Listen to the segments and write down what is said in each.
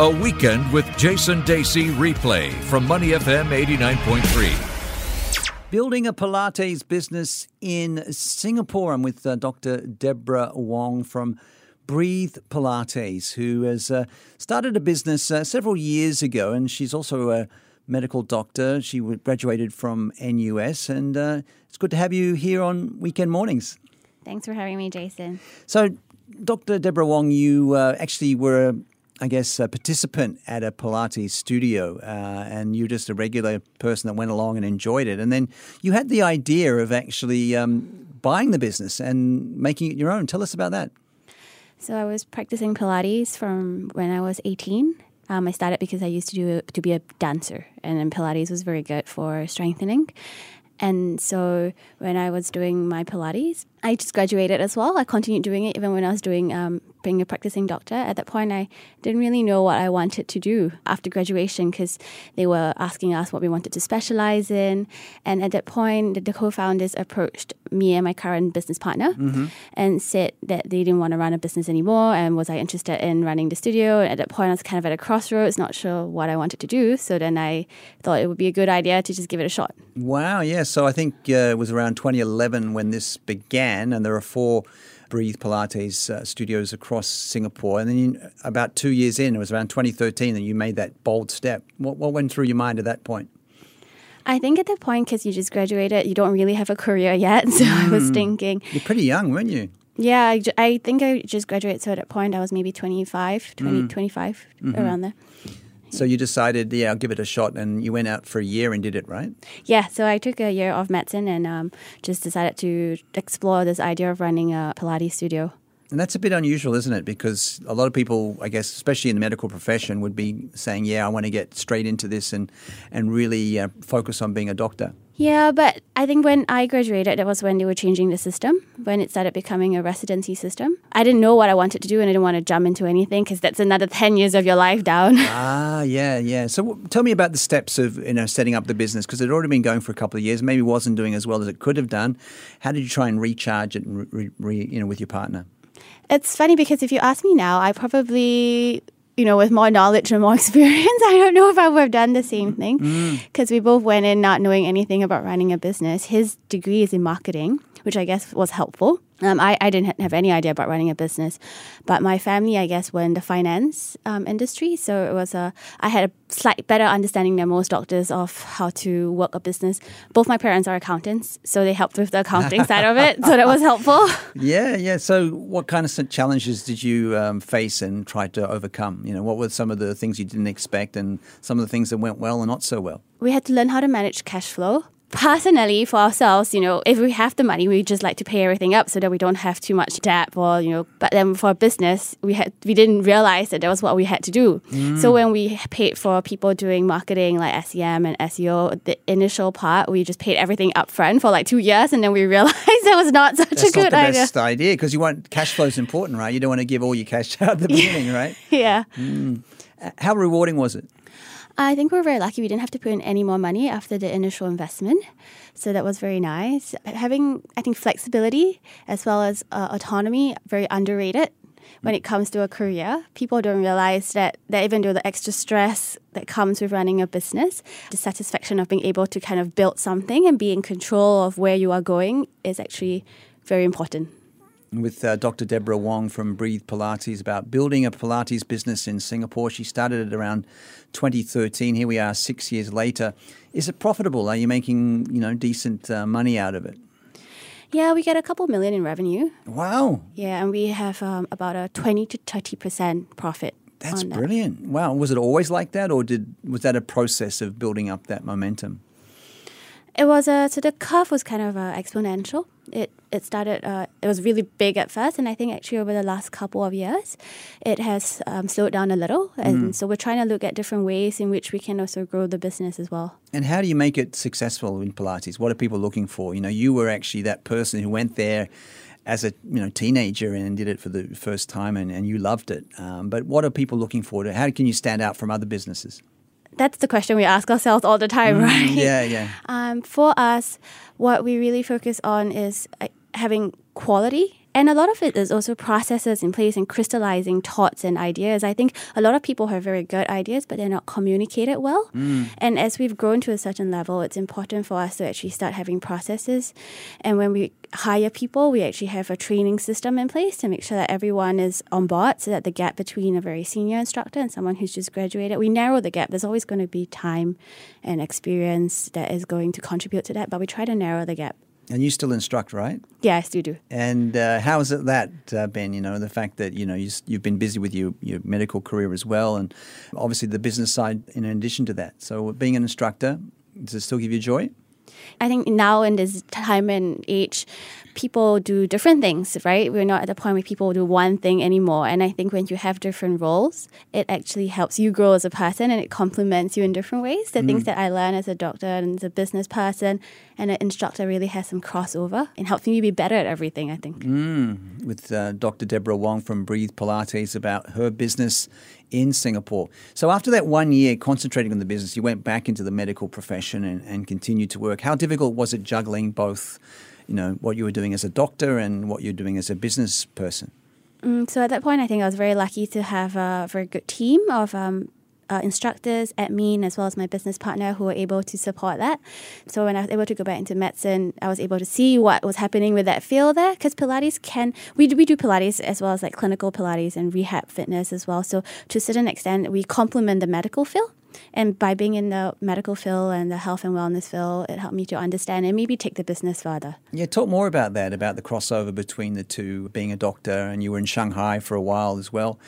A Weekend with Jason Dasey replay from Money FM 89.3. Building a Pilates business in Singapore. I'm with uh, Dr. Deborah Wong from Breathe Pilates, who has uh, started a business uh, several years ago, and she's also a medical doctor. She graduated from NUS, and uh, it's good to have you here on weekend mornings. Thanks for having me, Jason. So, Dr. Deborah Wong, you uh, actually were I guess, a participant at a Pilates studio, uh, and you're just a regular person that went along and enjoyed it. And then you had the idea of actually um, buying the business and making it your own. Tell us about that. So I was practicing Pilates from when I was 18. Um, I started because I used to do to be a dancer, and then Pilates was very good for strengthening. And so when I was doing my Pilates, I just graduated as well. I continued doing it even when I was doing um, being a practicing doctor. At that point, I didn't really know what I wanted to do after graduation because they were asking us what we wanted to specialize in. And at that point, the co-founders approached me and my current business partner mm-hmm. and said that they didn't want to run a business anymore and was I interested in running the studio. And at that point, I was kind of at a crossroads, not sure what I wanted to do. So then I thought it would be a good idea to just give it a shot. Wow, yeah. So I think uh, it was around 2011 when this began and there are four Breathe Pilates uh, studios across Singapore. And then you, about two years in, it was around 2013 that you made that bold step. What, what went through your mind at that point? I think at that point, because you just graduated, you don't really have a career yet. So mm. I was hmm. thinking. You're pretty young, weren't you? Yeah, I, I think I just graduated. So at that point, I was maybe 25, 20, mm. 25, mm-hmm. around there. So you decided, yeah, I'll give it a shot, and you went out for a year and did it, right? Yeah. So I took a year off medicine and um, just decided to explore this idea of running a Pilates studio. And that's a bit unusual, isn't it? Because a lot of people, I guess, especially in the medical profession, would be saying, "Yeah, I want to get straight into this and and really uh, focus on being a doctor." Yeah, but I think when I graduated, that was when they were changing the system, when it started becoming a residency system. I didn't know what I wanted to do and I didn't want to jump into anything because that's another 10 years of your life down. ah, yeah, yeah. So w- tell me about the steps of you know setting up the business because it had already been going for a couple of years, maybe wasn't doing as well as it could have done. How did you try and recharge it and re- re- you know, with your partner? It's funny because if you ask me now, I probably you know, with more knowledge and more experience, I don't know if I would have done the same thing because mm. we both went in not knowing anything about running a business. His degree is in marketing, which I guess was helpful. Um, I, I didn't have any idea about running a business, but my family, I guess, were in the finance um, industry. So it was a, I had a slight better understanding than most doctors of how to work a business. Both my parents are accountants, so they helped with the accounting side of it. So that was helpful. Yeah, yeah. So what kind of challenges did you um, face and try to overcome? You know, what were some of the things you didn't expect and some of the things that went well and not so well? We had to learn how to manage cash flow personally for ourselves, you know, if we have the money, we just like to pay everything up so that we don't have too much debt or, you know, but then for business, we had we didn't realize that that was what we had to do. Mm. So when we paid for people doing marketing like SEM and SEO, the initial part, we just paid everything up front for like two years and then we realized that was not such That's a good not the best idea because you want cash flow is important, right? You don't want to give all your cash out at the beginning, right? yeah. Mm. How rewarding was it? I think we're very lucky we didn't have to put in any more money after the initial investment. So that was very nice. Having, I think, flexibility as well as uh, autonomy, very underrated when it comes to a career. People don't realize that, that even though the extra stress that comes with running a business, the satisfaction of being able to kind of build something and be in control of where you are going is actually very important with uh, Dr. Deborah Wong from Breathe Pilates about building a Pilates business in Singapore. She started it around 2013. Here we are, six years later. Is it profitable? Are you making you know decent uh, money out of it? Yeah, we get a couple million in revenue. Wow. Yeah, and we have um, about a 20 to 30 percent profit. That's brilliant. That. Wow. Was it always like that, or did was that a process of building up that momentum? It was a so the curve was kind of uh, exponential. It it started. Uh, it was really big at first, and I think actually over the last couple of years, it has um, slowed down a little. And mm. so we're trying to look at different ways in which we can also grow the business as well. And how do you make it successful in Pilates? What are people looking for? You know, you were actually that person who went there as a you know teenager and did it for the first time, and, and you loved it. Um, but what are people looking for? How can you stand out from other businesses? That's the question we ask ourselves all the time, mm, right? Yeah, yeah. Um, for us, what we really focus on is uh, having quality And a lot of it is also processes in place and crystallizing thoughts and ideas. I think a lot of people have very good ideas, but they're not communicated well. Mm. And as we've grown to a certain level, it's important for us to actually start having processes. And when we hire people, we actually have a training system in place to make sure that everyone is on board so that the gap between a very senior instructor and someone who's just graduated, we narrow the gap. There's always going to be time and experience that is going to contribute to that, but we try to narrow the gap. And you still instruct, right? Yeah, I still do. And uh, how is it that, uh, Ben? You know, the fact that you know you, have been busy with your, your medical career as well, and obviously the business side in addition to that. So, being an instructor, does it still give you joy? I think now in this time and age, people do different things, right? We're not at the point where people do one thing anymore. And I think when you have different roles, it actually helps you grow as a person and it complements you in different ways. The mm. things that I learn as a doctor and as a business person and an instructor really has some crossover and helps me be better at everything, I think. Mm. With uh, Dr. Deborah Wong from Breathe Pilates about her business in Singapore. So after that one year concentrating on the business, you went back into the medical profession and, and continued to work. How difficult was it juggling both, you know, what you were doing as a doctor and what you're doing as a business person? Mm, so at that point, I think I was very lucky to have a very good team of um, uh, instructors, admin, as well as my business partner who were able to support that. So when I was able to go back into medicine, I was able to see what was happening with that field there because Pilates can, we do, we do Pilates as well as like clinical Pilates and rehab fitness as well. So to a certain extent, we complement the medical field. And by being in the medical field and the health and wellness field, it helped me to understand and maybe take the business further. Yeah, talk more about that, about the crossover between the two, being a doctor, and you were in Shanghai for a while as well.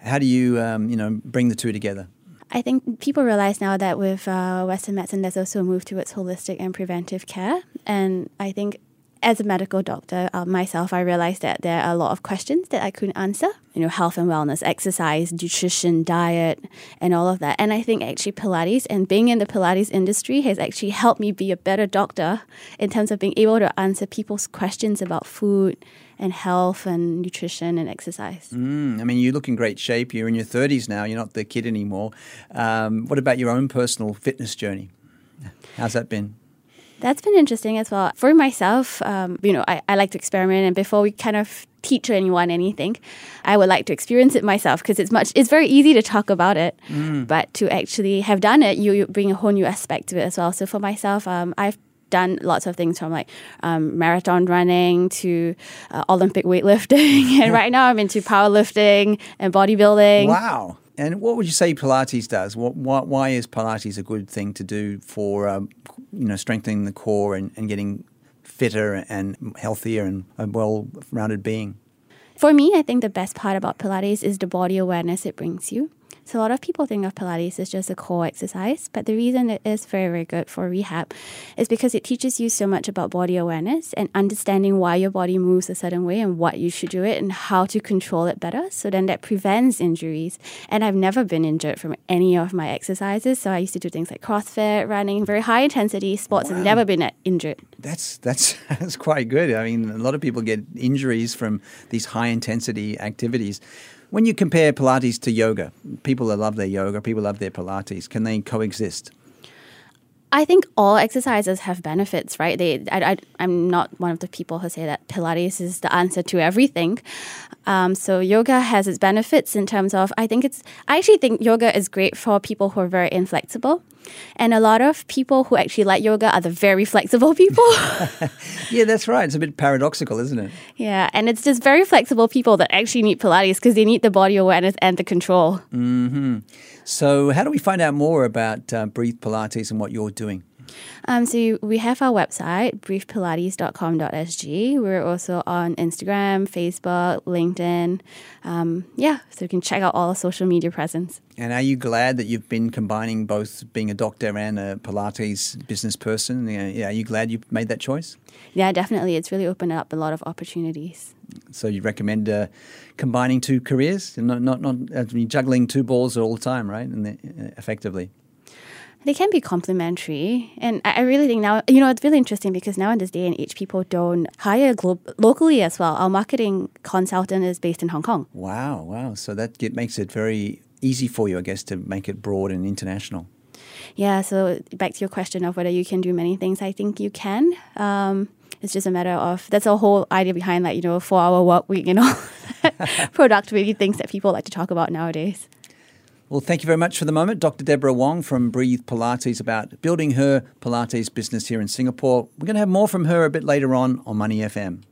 How do you, um, you know, bring the two together? I think people realize now that with uh, Western medicine, there's also a move towards holistic and preventive care. And I think as a medical doctor uh, myself, I realized that there are a lot of questions that I couldn't answer. You know, health and wellness, exercise, nutrition, diet, and all of that. And I think actually Pilates and being in the Pilates industry has actually helped me be a better doctor in terms of being able to answer people's questions about food and health and nutrition and exercise. Mm, I mean, you look in great shape. You're in your 30s now. You're not the kid anymore. Um, what about your own personal fitness journey? How's that been? That's been interesting as well. For myself, um, you know, I, I like to experiment, and before we kind of teach anyone anything, I would like to experience it myself because it's much. It's very easy to talk about it, mm. but to actually have done it, you, you, bring a whole new aspect to it as well. So for myself, um, I've done lots of things from like um, marathon running to uh, Olympic weightlifting, and right now I'm into powerlifting and bodybuilding. Wow. And what would you say Pilates does? What, why, why is Pilates a good thing to do for um, you know strengthening the core and, and getting fitter and healthier and a well-rounded being? For me, I think the best part about Pilates is the body awareness it brings you. So a lot of people think of Pilates as just a core exercise, but the reason it is very, very good for rehab is because it teaches you so much about body awareness and understanding why your body moves a certain way and what you should do it and how to control it better. So then that prevents injuries. And I've never been injured from any of my exercises. So I used to do things like CrossFit, running, very high intensity sports, wow. and never been uh, injured. That's that's that's quite good. I mean, a lot of people get injuries from these high intensity activities. When you compare Pilates to yoga, people that love their yoga, people love their Pilates, can they coexist? I think all exercises have benefits, right? They, I, I, am not one of the people who say that Pilates is the answer to everything. Um, so yoga has its benefits in terms of, I think it's, I actually think yoga is great for people who are very inflexible. And a lot of people who actually like yoga are the very flexible people. yeah, that's right. It's a bit paradoxical, isn't it? Yeah, and it's just very flexible people that actually need Pilates because they need the body awareness and the control. Mm-hmm. So, how do we find out more about uh, Breathe Pilates and what you're doing? Um, so we have our website, breathepilates.com.sg. We're also on Instagram, Facebook, LinkedIn. Um, yeah, so you can check out all our social media presence. And are you glad that you've been combining both being a doctor and a Pilates business person? Yeah, are you glad you made that choice? Yeah, definitely. It's really opened up a lot of opportunities. So you recommend uh, combining two careers, not not not uh, juggling two balls all the time, right? And uh, effectively they can be complementary. And I, really think now, you know, it's really interesting because now in this day and age, people don't hire glo- locally as well. Our marketing consultant is based in Hong Kong. Wow, wow. So that get, makes it very easy for you, I guess, to make it broad and international. Yeah, so back to your question of whether you can do many things, I think you can. Um, it's just a matter of that's a whole idea behind like you know four hour work week, you know, productivity things that people like to talk about nowadays. Well, thank you very much for the moment, Dr. Deborah Wong from Breathe Pilates about building her Pilates business here in Singapore. We're going to have more from her a bit later on on Money FM.